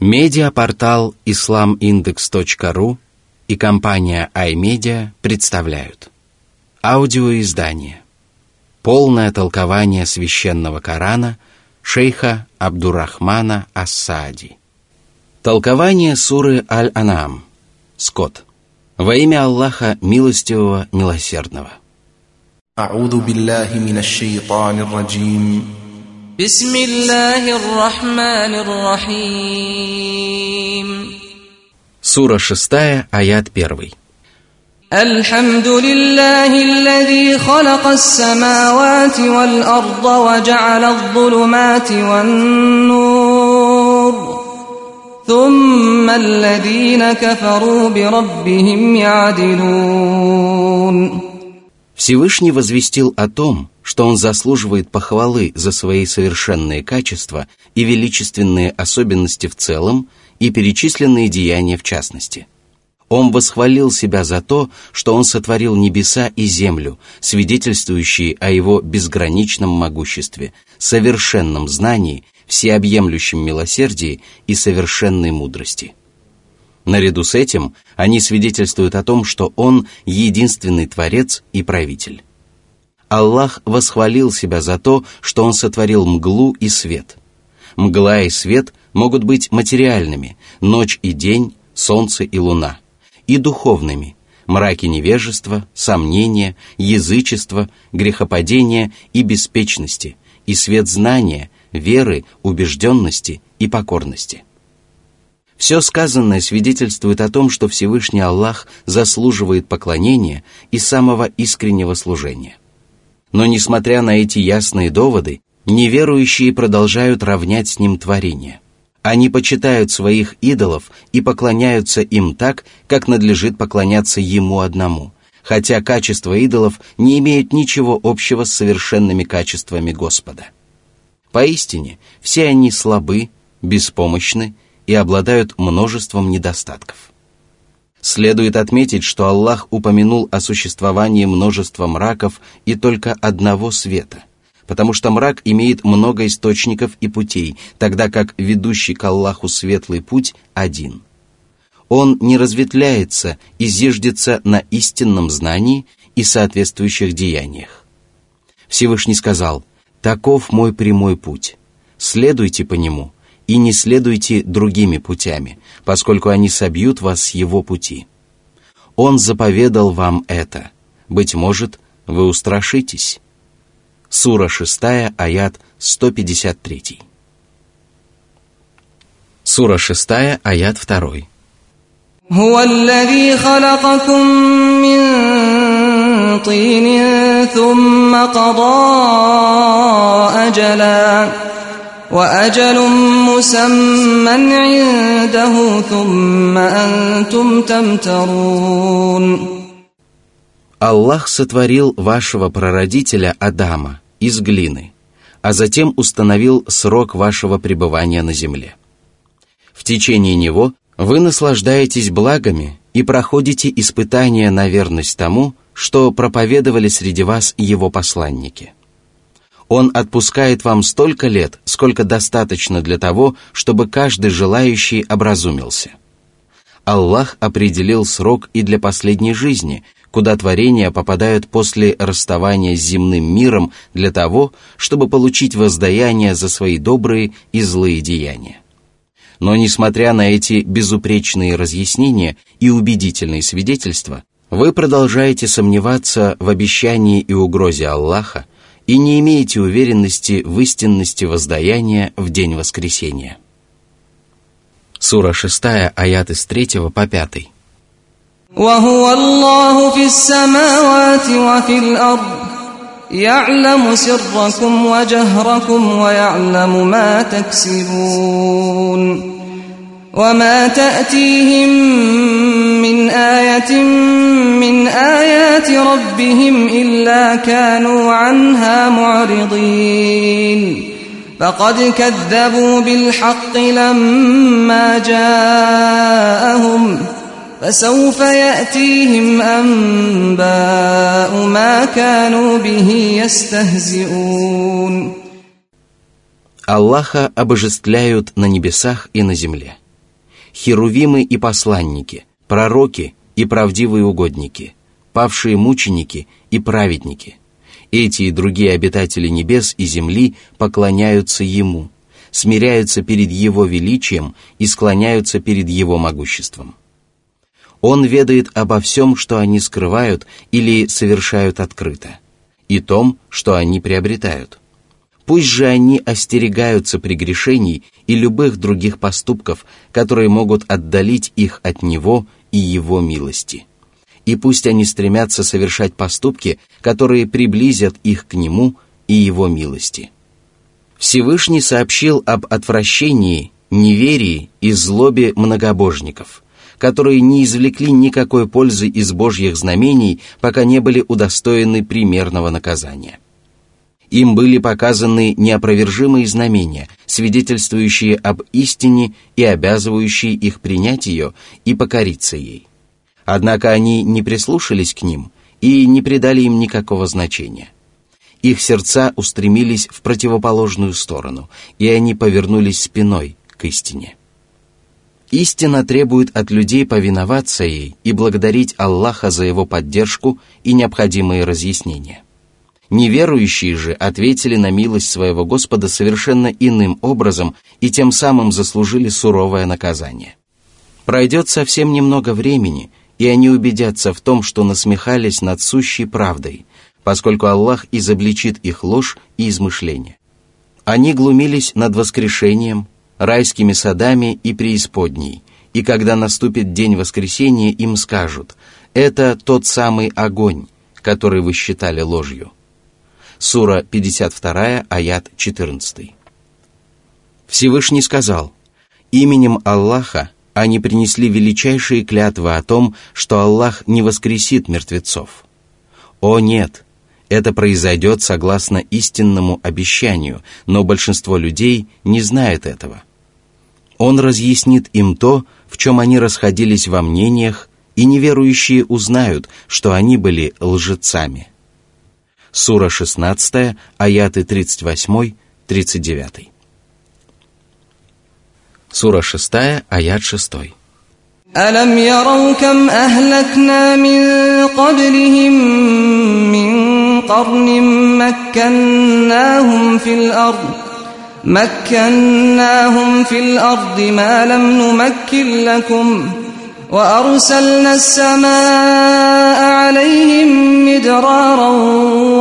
Медиапортал islamindex.ru и компания iMedia представляют. Аудиоиздание. Полное толкование священного Корана шейха Абдурахмана Асади. Толкование суры Аль-Анам. Скот. Во имя Аллаха Милостивого Милосердного. بسم الله الرحمن الرحيم Сура 6, аят 1 الحمد لله الذي خلق السماوات والأرض وجعل الظلمات والنور ثم الذين كفروا بربهم يعدلون Всевышний возвестил о том, что он заслуживает похвалы за свои совершенные качества и величественные особенности в целом и перечисленные деяния в частности. Он восхвалил себя за то, что он сотворил небеса и землю, свидетельствующие о его безграничном могуществе, совершенном знании, всеобъемлющем милосердии и совершенной мудрости. Наряду с этим они свидетельствуют о том, что Он единственный Творец и Правитель. Аллах восхвалил себя за то, что Он сотворил мглу и свет. Мгла и свет могут быть материальными, ночь и день, солнце и луна, и духовными, мраки невежества, сомнения, язычества, грехопадения и беспечности, и свет знания, веры, убежденности и покорности. Все сказанное свидетельствует о том, что Всевышний Аллах заслуживает поклонения и самого искреннего служения. Но несмотря на эти ясные доводы, неверующие продолжают равнять с ним творение. Они почитают своих идолов и поклоняются им так, как надлежит поклоняться ему одному, хотя качества идолов не имеют ничего общего с совершенными качествами Господа. Поистине, все они слабы, беспомощны и обладают множеством недостатков. Следует отметить, что Аллах упомянул о существовании множества мраков и только одного света, потому что мрак имеет много источников и путей, тогда как ведущий к Аллаху светлый путь один. Он не разветвляется и зиждется на истинном знании и соответствующих деяниях. Всевышний сказал, «Таков мой прямой путь, следуйте по нему, и не следуйте другими путями, поскольку они собьют вас с его пути. Он заповедал вам это. Быть может, вы устрашитесь. Сура 6, аят 153. Сура 6, аят 2. هو الذي خلقكم من طين ثم قضى أجلاً وأجل مسمى عنده ثم أنتم تمترون Аллах сотворил вашего прародителя Адама из глины, а затем установил срок вашего пребывания на земле. В течение него вы наслаждаетесь благами и проходите испытания на верность тому, что проповедовали среди вас его посланники – он отпускает вам столько лет, сколько достаточно для того, чтобы каждый желающий образумился. Аллах определил срок и для последней жизни, куда творения попадают после расставания с земным миром для того, чтобы получить воздаяние за свои добрые и злые деяния. Но несмотря на эти безупречные разъяснения и убедительные свидетельства, вы продолжаете сомневаться в обещании и угрозе Аллаха, и не имеете уверенности в истинности воздаяния в день воскресения. Сура 6, аят с 3 по 5. وهو الله في السماوات وفي الأرض يعلم سركم وجهركم ويعلم ما تكسبون وما تأتيهم من آية من آيات ربهم إلا كانوا عنها معرضين فقد كذبوا بالحق لما جاءهم فسوف يأتيهم أنباء ما كانوا به يستهزئون Аллаха обожествляют на небесах и на земле – Херувимы и посланники, пророки и правдивые угодники, павшие мученики и праведники. Эти и другие обитатели небес и земли поклоняются Ему, смиряются перед Его величием и склоняются перед Его могуществом. Он ведает обо всем, что они скрывают или совершают открыто, и том, что они приобретают. Пусть же они остерегаются прегрешений и любых других поступков, которые могут отдалить их от Него и Его милости. И пусть они стремятся совершать поступки, которые приблизят их к Нему и Его милости. Всевышний сообщил об отвращении, неверии и злобе многобожников – которые не извлекли никакой пользы из Божьих знамений, пока не были удостоены примерного наказания. Им были показаны неопровержимые знамения, свидетельствующие об истине и обязывающие их принять ее и покориться ей. Однако они не прислушались к ним и не придали им никакого значения. Их сердца устремились в противоположную сторону, и они повернулись спиной к истине. Истина требует от людей повиноваться ей и благодарить Аллаха за его поддержку и необходимые разъяснения. Неверующие же ответили на милость своего Господа совершенно иным образом и тем самым заслужили суровое наказание. Пройдет совсем немного времени, и они убедятся в том, что насмехались над сущей правдой, поскольку Аллах изобличит их ложь и измышления. Они глумились над воскрешением, райскими садами и преисподней, и когда наступит день воскресения, им скажут, это тот самый огонь, который вы считали ложью. Сура 52, аят 14. Всевышний сказал, именем Аллаха они принесли величайшие клятвы о том, что Аллах не воскресит мертвецов. О нет, это произойдет согласно истинному обещанию, но большинство людей не знает этого. Он разъяснит им то, в чем они расходились во мнениях, и неверующие узнают, что они были лжецами. Сура 16, аяты 38-39. Сура 6, аят 6. ألم يروا كم أهلكنا من قبلهم من قرن مكناهم في الأرض مكناهم في الأرض ما لم نمكن لكم وأرسلنا السماء عليهم مدرارا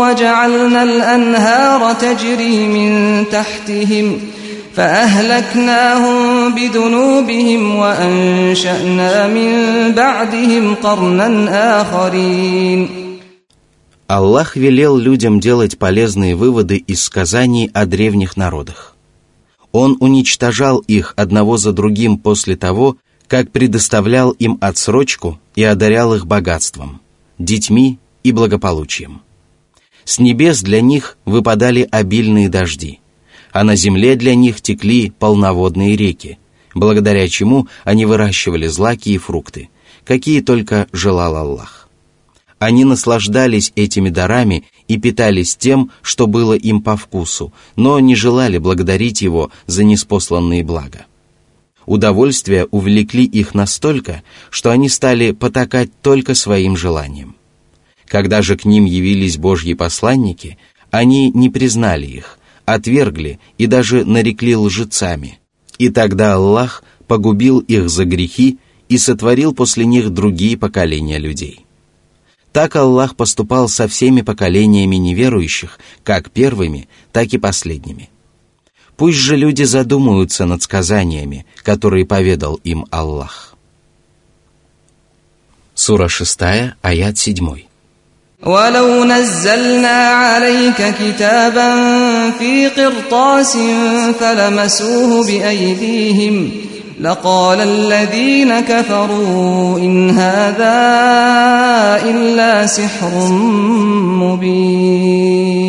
وجعلنا الأنهار تجري من تحتهم فأهلكناهم بذنوبهم وأنشأنا من بعدهم قرنا آخرين Аллах велел людям делать полезные выводы из сказаний о древних народах. Он уничтожал их одного за другим после того, как предоставлял им отсрочку и одарял их богатством, детьми и благополучием. С небес для них выпадали обильные дожди, а на земле для них текли полноводные реки, благодаря чему они выращивали злаки и фрукты, какие только желал Аллах. Они наслаждались этими дарами и питались тем, что было им по вкусу, но не желали благодарить его за неспосланные блага. Удовольствия увлекли их настолько, что они стали потакать только своим желаниям. Когда же к ним явились Божьи посланники, они не признали их, отвергли и даже нарекли лжецами. И тогда Аллах погубил их за грехи и сотворил после них другие поколения людей. Так Аллах поступал со всеми поколениями неверующих, как первыми, так и последними. Пусть же люди задумаются над сказаниями, которые поведал им Аллах. Сура 6, аят 7. ولو نزلنا عليك كتابا في قرطاس فلمسوه بأيديهم لقال الذين كفروا إن هذا إلا سحر مبين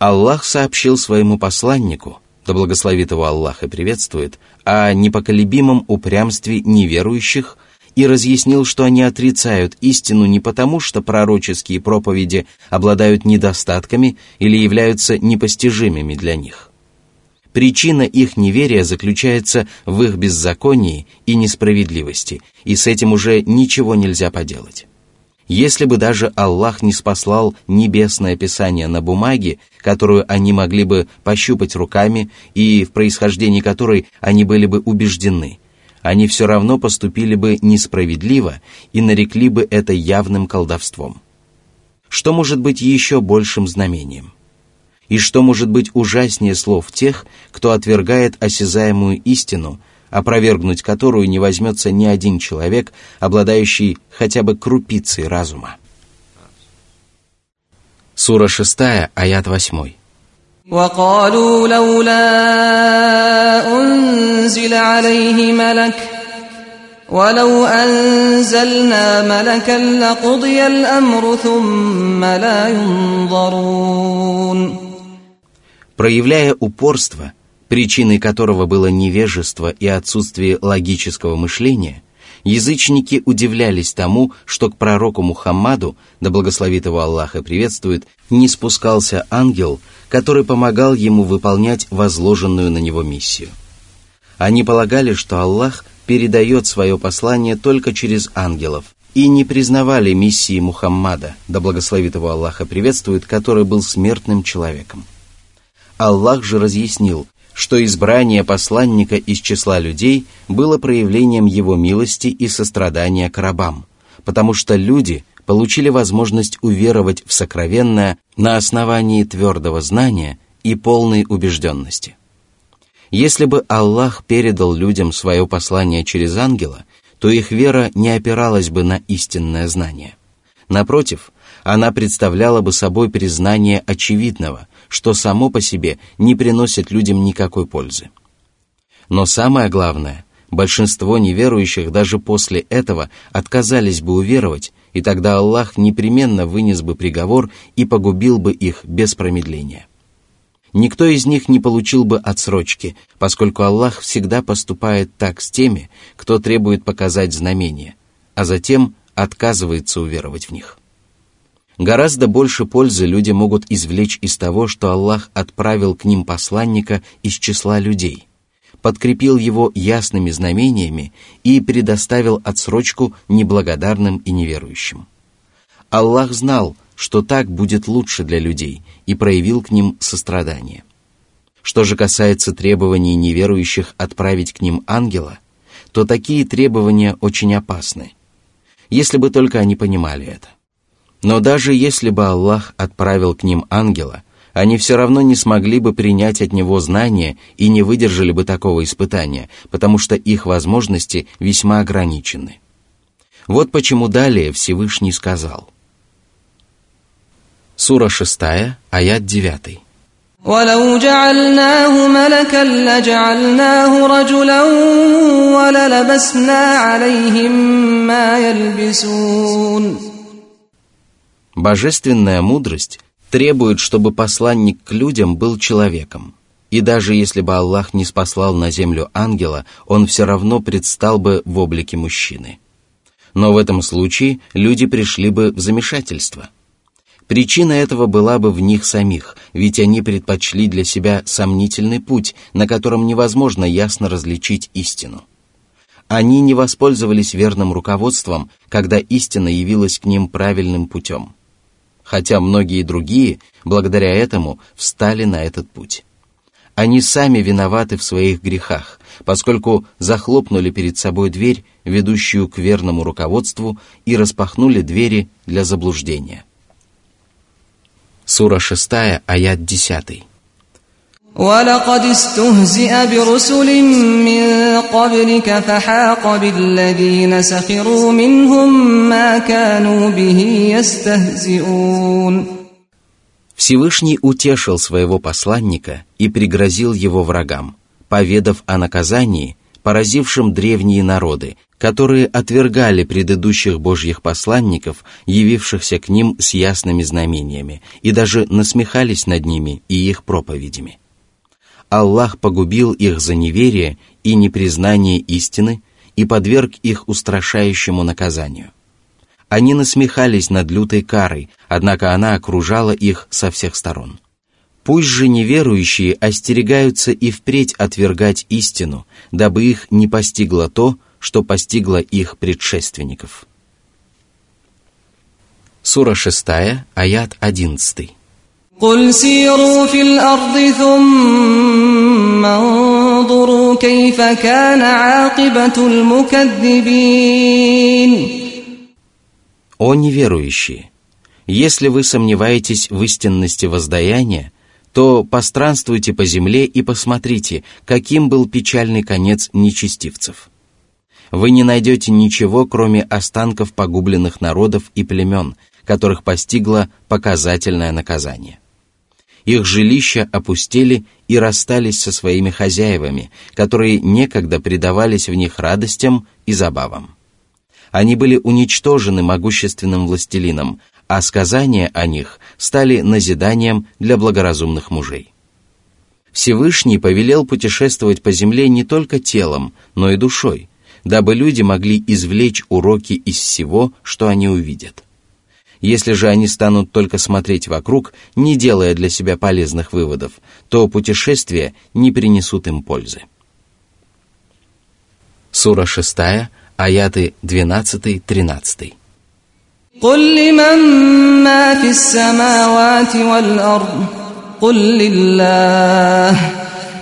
Аллах сообщил своему посланнику, да благословит его Аллах и приветствует, о непоколебимом упрямстве неверующих и разъяснил, что они отрицают истину не потому, что пророческие проповеди обладают недостатками или являются непостижимыми для них. Причина их неверия заключается в их беззаконии и несправедливости, и с этим уже ничего нельзя поделать. Если бы даже Аллах не спаслал небесное писание на бумаге, которую они могли бы пощупать руками и в происхождении которой они были бы убеждены, они все равно поступили бы несправедливо и нарекли бы это явным колдовством. Что может быть еще большим знамением? И что может быть ужаснее слов тех, кто отвергает осязаемую истину, опровергнуть которую не возьмется ни один человек, обладающий хотя бы крупицей разума? Сура 6, аят 8. وقالوا لولا أنزل عليه ملك ولو أنزلنا ملكا لقضي الأمر ثم لا ينظرون проявляя упорство, причиной которого было невежество и отсутствие логического мышления, язычники удивлялись тому, что к пророку Мухаммаду, да благословит его Аллах и приветствует, не спускался ангел, который помогал ему выполнять возложенную на него миссию. Они полагали, что Аллах передает свое послание только через ангелов, и не признавали миссии Мухаммада, да благословит его Аллах и приветствует, который был смертным человеком. Аллах же разъяснил, что избрание посланника из числа людей было проявлением его милости и сострадания к рабам, потому что люди получили возможность уверовать в сокровенное на основании твердого знания и полной убежденности. Если бы Аллах передал людям свое послание через ангела, то их вера не опиралась бы на истинное знание. Напротив, она представляла бы собой признание очевидного, что само по себе не приносит людям никакой пользы. Но самое главное, большинство неверующих даже после этого отказались бы уверовать, и тогда Аллах непременно вынес бы приговор и погубил бы их без промедления. Никто из них не получил бы отсрочки, поскольку Аллах всегда поступает так с теми, кто требует показать знамения, а затем отказывается уверовать в них. Гораздо больше пользы люди могут извлечь из того, что Аллах отправил к ним посланника из числа людей, подкрепил его ясными знамениями и предоставил отсрочку неблагодарным и неверующим. Аллах знал, что так будет лучше для людей, и проявил к ним сострадание. Что же касается требований неверующих отправить к ним ангела, то такие требования очень опасны, если бы только они понимали это. Но даже если бы Аллах отправил к ним ангела, они все равно не смогли бы принять от него знания и не выдержали бы такого испытания, потому что их возможности весьма ограничены. Вот почему далее Всевышний сказал. Сура 6, аят 9. ولو جعلناه ملكا لجعلناه رجلا وللبسنا عليهم ما يلبسون Божественная мудрость требует, чтобы посланник к людям был человеком. И даже если бы Аллах не спаслал на землю ангела, он все равно предстал бы в облике мужчины. Но в этом случае люди пришли бы в замешательство. Причина этого была бы в них самих, ведь они предпочли для себя сомнительный путь, на котором невозможно ясно различить истину. Они не воспользовались верным руководством, когда истина явилась к ним правильным путем – хотя многие другие, благодаря этому, встали на этот путь. Они сами виноваты в своих грехах, поскольку захлопнули перед собой дверь, ведущую к верному руководству, и распахнули двери для заблуждения. Сура 6, аят 10. ولقد استهزئ برسل من قبلك فحاق بالذين سخروا منهم ما كانوا به يستهزئون Всевышний утешил своего посланника и пригрозил его врагам, поведав о наказании, поразившем древние народы, которые отвергали предыдущих божьих посланников, явившихся к ним с ясными знамениями, и даже насмехались над ними и их проповедями. Аллах погубил их за неверие и непризнание истины и подверг их устрашающему наказанию. Они насмехались над лютой карой, однако она окружала их со всех сторон. Пусть же неверующие остерегаются и впредь отвергать истину, дабы их не постигло то, что постигло их предшественников. Сура 6, аят 11. قل سيروا في الأرض ثم انظروا كيف كان عاقبة المكذبين О неверующие! Если вы сомневаетесь в истинности воздаяния, то постранствуйте по земле и посмотрите, каким был печальный конец нечестивцев. Вы не найдете ничего, кроме останков погубленных народов и племен, которых постигло показательное наказание. Их жилища опустели и расстались со своими хозяевами, которые некогда предавались в них радостям и забавам. Они были уничтожены могущественным властелином, а сказания о них стали назиданием для благоразумных мужей. Всевышний повелел путешествовать по земле не только телом, но и душой, дабы люди могли извлечь уроки из всего, что они увидят. Если же они станут только смотреть вокруг, не делая для себя полезных выводов, то путешествия не принесут им пользы. Сура 6, аяты 12-13. قل لمن ما في السماوات والأرض قل لله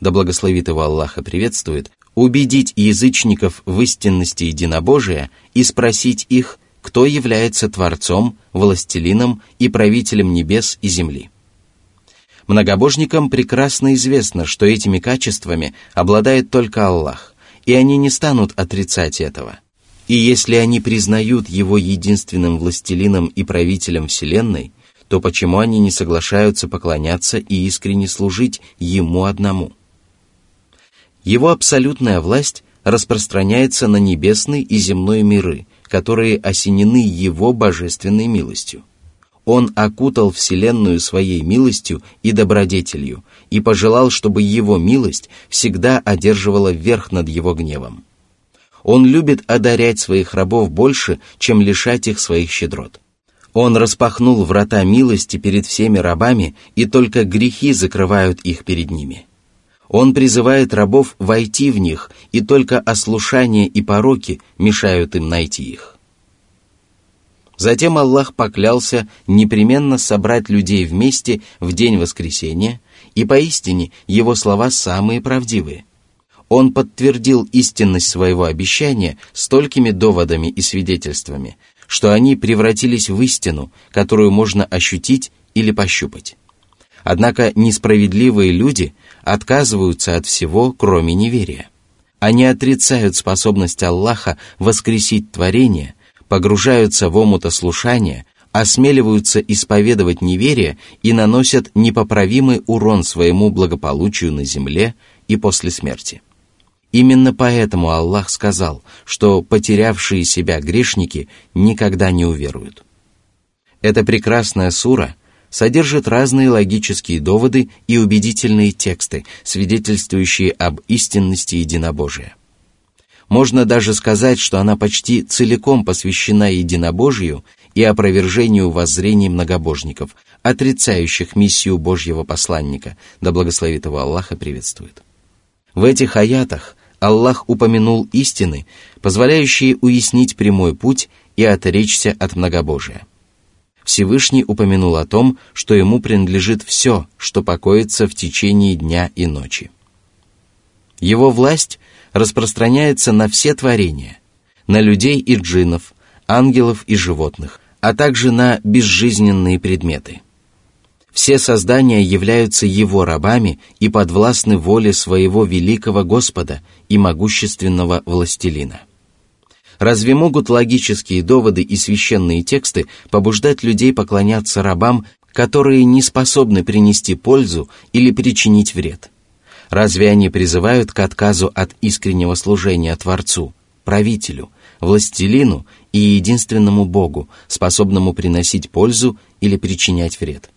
да благословит его Аллаха приветствует, убедить язычников в истинности единобожия и спросить их, кто является Творцом, Властелином и Правителем небес и земли. Многобожникам прекрасно известно, что этими качествами обладает только Аллах, и они не станут отрицать этого. И если они признают его единственным властелином и правителем Вселенной, то почему они не соглашаются поклоняться и искренне служить ему одному? Его абсолютная власть распространяется на небесный и земной миры, которые осенены его божественной милостью. Он окутал Вселенную своей милостью и добродетелью и пожелал, чтобы его милость всегда одерживала верх над его гневом. Он любит одарять своих рабов больше, чем лишать их своих щедрот. Он распахнул врата милости перед всеми рабами, и только грехи закрывают их перед ними. Он призывает рабов войти в них, и только ослушание и пороки мешают им найти их. Затем Аллах поклялся непременно собрать людей вместе в день воскресения, и поистине его слова самые правдивые. Он подтвердил истинность своего обещания столькими доводами и свидетельствами, что они превратились в истину, которую можно ощутить или пощупать. Однако несправедливые люди отказываются от всего, кроме неверия. Они отрицают способность Аллаха воскресить творение погружаются в омутослушание, осмеливаются исповедовать неверие и наносят непоправимый урон своему благополучию на земле и после смерти. Именно поэтому Аллах сказал, что потерявшие себя грешники никогда не уверуют. Эта прекрасная сура содержит разные логические доводы и убедительные тексты, свидетельствующие об истинности единобожия. Можно даже сказать, что она почти целиком посвящена единобожию и опровержению воззрений многобожников, отрицающих миссию Божьего посланника, да благословит его Аллах и приветствует. В этих аятах Аллах упомянул истины, позволяющие уяснить прямой путь и отречься от многобожия. Всевышний упомянул о том, что ему принадлежит все, что покоится в течение дня и ночи. Его власть распространяется на все творения, на людей и джиннов, ангелов и животных, а также на безжизненные предметы. Все создания являются его рабами и подвластны воле своего великого Господа и могущественного властелина. Разве могут логические доводы и священные тексты побуждать людей поклоняться рабам, которые не способны принести пользу или причинить вред. Разве они призывают к отказу от искреннего служения Творцу, правителю, властелину и единственному Богу, способному приносить пользу или причинять вред?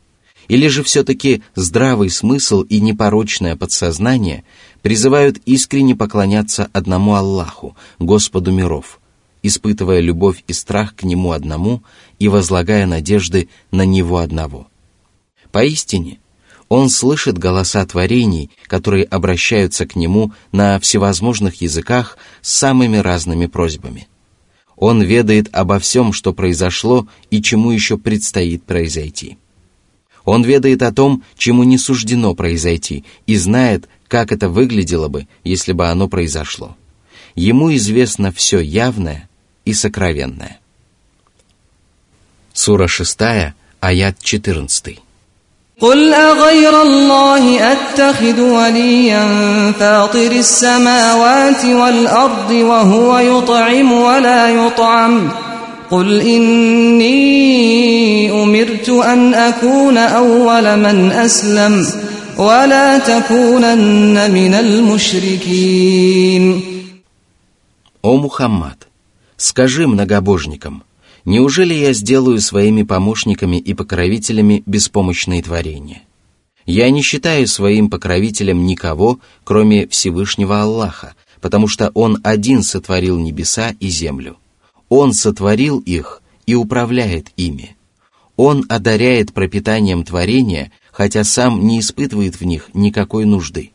Или же все-таки здравый смысл и непорочное подсознание призывают искренне поклоняться одному Аллаху, Господу миров, испытывая любовь и страх к Нему одному и возлагая надежды на Него одного. Поистине, Он слышит голоса творений, которые обращаются к Нему на всевозможных языках с самыми разными просьбами. Он ведает обо всем, что произошло и чему еще предстоит произойти. Он ведает о том, чему не суждено произойти, и знает, как это выглядело бы, если бы оно произошло. Ему известно все явное и сокровенное. Сура 6, аят 14. قل أغير الله أتخذ وليا فاطر السماوات والأرض وهو يطعم ولا يطعم قل إني أمرت أن أكون أول من أسلم ولا تكونن من المشركين О Мухаммад, скажи многобожникам, неужели я сделаю своими помощниками и покровителями беспомощные творения? Я не считаю своим покровителем никого, кроме Всевышнего Аллаха, потому что Он один сотворил небеса и землю. Он сотворил их и управляет ими. Он одаряет пропитанием творения, хотя сам не испытывает в них никакой нужды.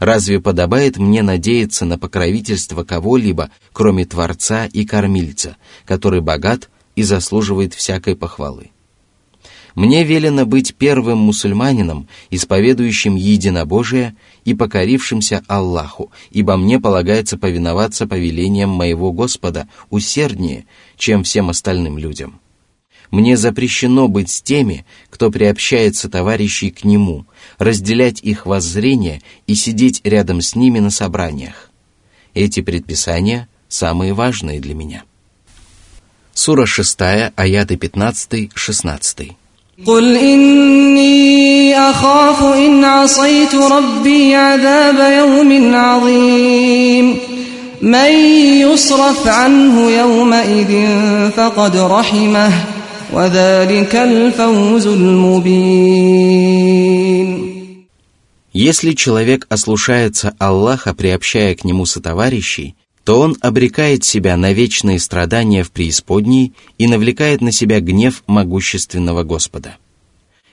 Разве подобает мне надеяться на покровительство кого-либо, кроме Творца и Кормильца, который богат и заслуживает всякой похвалы? Мне велено быть первым мусульманином, исповедующим единобожие и покорившимся Аллаху, ибо мне полагается повиноваться повелениям моего Господа усерднее, чем всем остальным людям. Мне запрещено быть с теми, кто приобщается товарищей к Нему, разделять их воззрения и сидеть рядом с ними на собраниях. Эти предписания самые важные для меня. Сура 6, аяты 15-16. قل إني أخاف إن عصيت ربي عذاب يوم عظيم من يصرف عنه يومئذ فقد رحمه وذلك الفوز المبين Если человек ослушается Аллаха, приобщая к нему сотоварищей, то он обрекает себя на вечные страдания в преисподней и навлекает на себя гнев могущественного Господа.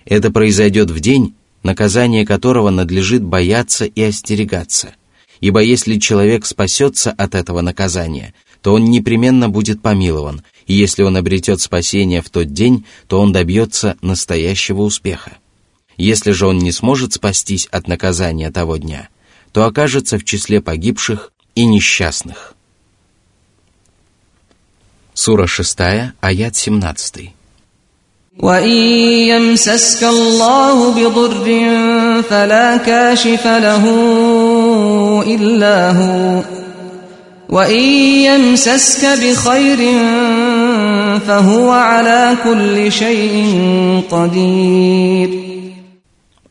Это произойдет в день, наказание которого надлежит бояться и остерегаться, ибо если человек спасется от этого наказания, то он непременно будет помилован, и если он обретет спасение в тот день, то он добьется настоящего успеха. Если же он не сможет спастись от наказания того дня, то окажется в числе погибших и несчастных. Сура 6, аят 17. وإن يمسسك الله بضر فلا كاشف له إلا هو وإن يمسسك بخير فهو على كل شيء قدير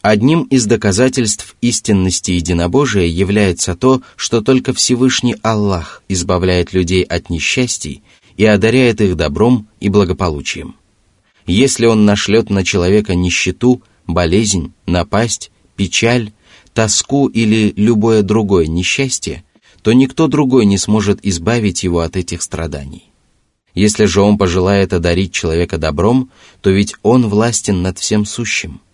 Одним из доказательств истинности единобожия является то, что только Всевышний Аллах избавляет людей от несчастий и одаряет их добром и благополучием. Если Он нашлет на человека нищету, болезнь, напасть, печаль, тоску или любое другое несчастье, то никто другой не сможет избавить его от этих страданий. Если же Он пожелает одарить человека добром, то ведь Он властен над всем сущим –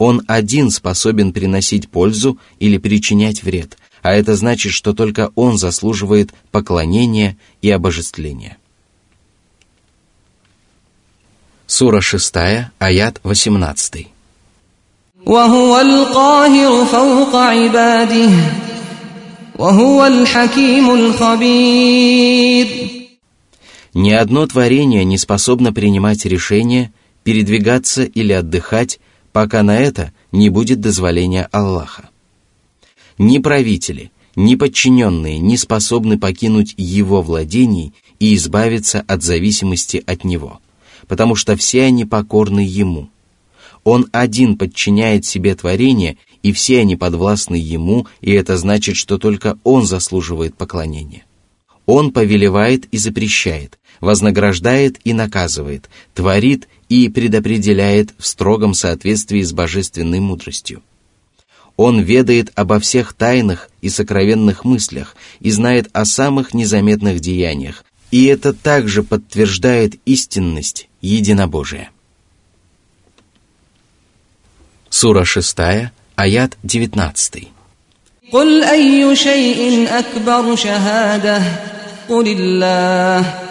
он один способен приносить пользу или причинять вред, а это значит, что только он заслуживает поклонения и обожествления. Сура 6, аят 18. وهو ни одно творение не способно принимать решения, передвигаться или отдыхать пока на это не будет дозволения Аллаха. Ни правители, ни подчиненные не способны покинуть его владений и избавиться от зависимости от него, потому что все они покорны ему. Он один подчиняет себе творение, и все они подвластны Ему, и это значит, что только Он заслуживает поклонения. Он повелевает и запрещает, вознаграждает и наказывает, творит и предопределяет в строгом соответствии с божественной мудростью. Он ведает обо всех тайных и сокровенных мыслях и знает о самых незаметных деяниях, и это также подтверждает истинность единобожия. Сура 6, аят 19. قل أي شيء أكبر شهادة قل الله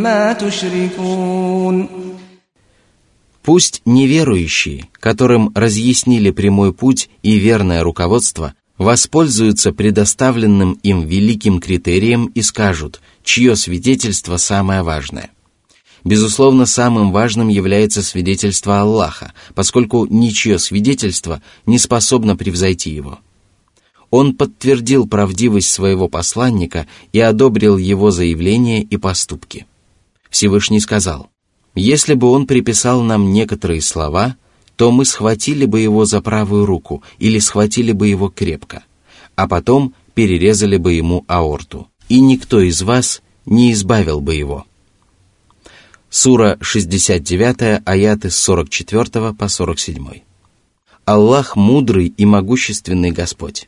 مما تشركون Пусть неверующие, которым разъяснили прямой путь и верное руководство, воспользуются предоставленным им великим критерием и скажут, чье свидетельство самое важное. Безусловно, самым важным является свидетельство Аллаха, поскольку ничье свидетельство не способно превзойти его. Он подтвердил правдивость своего посланника и одобрил его заявления и поступки. Всевышний сказал, если бы он приписал нам некоторые слова, то мы схватили бы его за правую руку или схватили бы его крепко, а потом перерезали бы ему аорту, и никто из вас не избавил бы его. Сура 69, аяты с 44 по 47. Аллах мудрый и могущественный Господь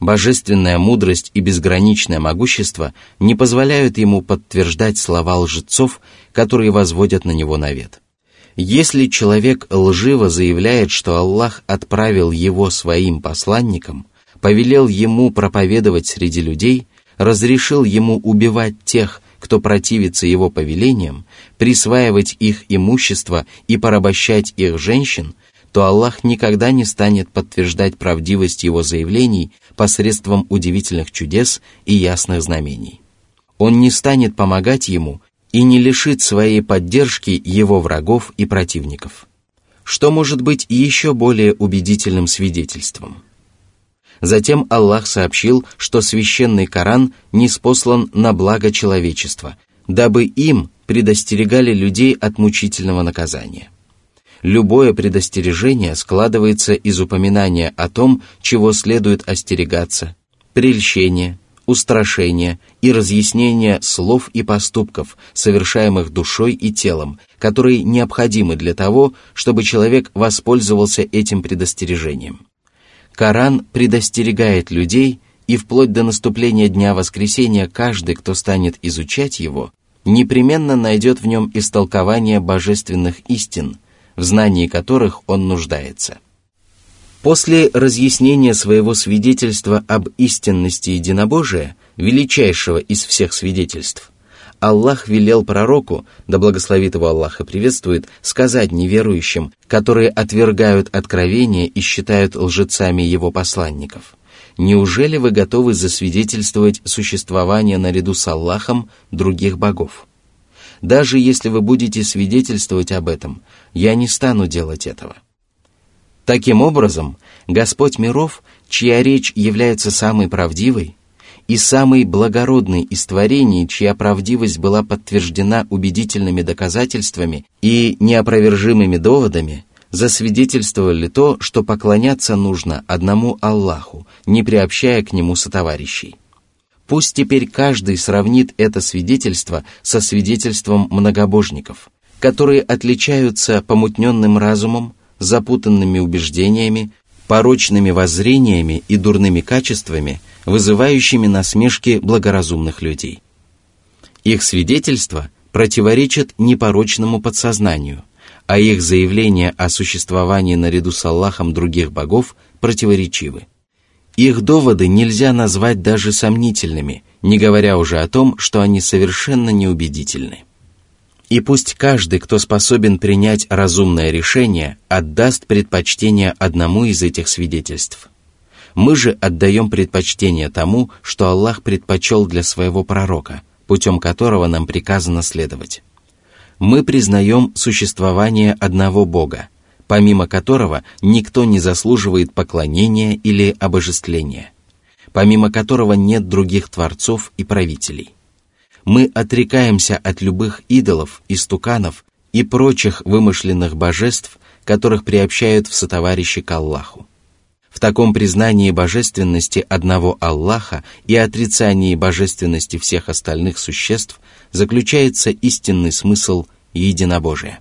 божественная мудрость и безграничное могущество не позволяют ему подтверждать слова лжецов, которые возводят на него навет. Если человек лживо заявляет, что Аллах отправил его своим посланником, повелел ему проповедовать среди людей, разрешил ему убивать тех, кто противится его повелениям, присваивать их имущество и порабощать их женщин, то Аллах никогда не станет подтверждать правдивость его заявлений посредством удивительных чудес и ясных знамений. Он не станет помогать ему и не лишит своей поддержки его врагов и противников. Что может быть еще более убедительным свидетельством? Затем Аллах сообщил, что священный Коран не спослан на благо человечества, дабы им предостерегали людей от мучительного наказания – Любое предостережение складывается из упоминания о том, чего следует остерегаться, прельщения, устрашения и разъяснения слов и поступков, совершаемых душой и телом, которые необходимы для того, чтобы человек воспользовался этим предостережением. Коран предостерегает людей, и вплоть до наступления Дня Воскресения каждый, кто станет изучать его, непременно найдет в нем истолкование божественных истин – в знании которых он нуждается. После разъяснения своего свидетельства об истинности единобожия, величайшего из всех свидетельств, Аллах велел пророку, да благословит его Аллах и приветствует, сказать неверующим, которые отвергают откровение и считают лжецами его посланников. Неужели вы готовы засвидетельствовать существование наряду с Аллахом других богов? Даже если вы будете свидетельствовать об этом, я не стану делать этого. Таким образом, Господь миров, чья речь является самой правдивой, и самый благородный из творений, чья правдивость была подтверждена убедительными доказательствами и неопровержимыми доводами, засвидетельствовали то, что поклоняться нужно одному Аллаху, не приобщая к нему сотоварищей. Пусть теперь каждый сравнит это свидетельство со свидетельством многобожников, которые отличаются помутненным разумом, запутанными убеждениями, порочными воззрениями и дурными качествами, вызывающими насмешки благоразумных людей. Их свидетельства противоречат непорочному подсознанию, а их заявления о существовании наряду с Аллахом других богов противоречивы. Их доводы нельзя назвать даже сомнительными, не говоря уже о том, что они совершенно неубедительны. И пусть каждый, кто способен принять разумное решение, отдаст предпочтение одному из этих свидетельств. Мы же отдаем предпочтение тому, что Аллах предпочел для своего пророка, путем которого нам приказано следовать. Мы признаем существование одного Бога, помимо которого никто не заслуживает поклонения или обожествления, помимо которого нет других творцов и правителей мы отрекаемся от любых идолов, истуканов и прочих вымышленных божеств, которых приобщают в сотоварищи к Аллаху. В таком признании божественности одного Аллаха и отрицании божественности всех остальных существ заключается истинный смысл единобожия.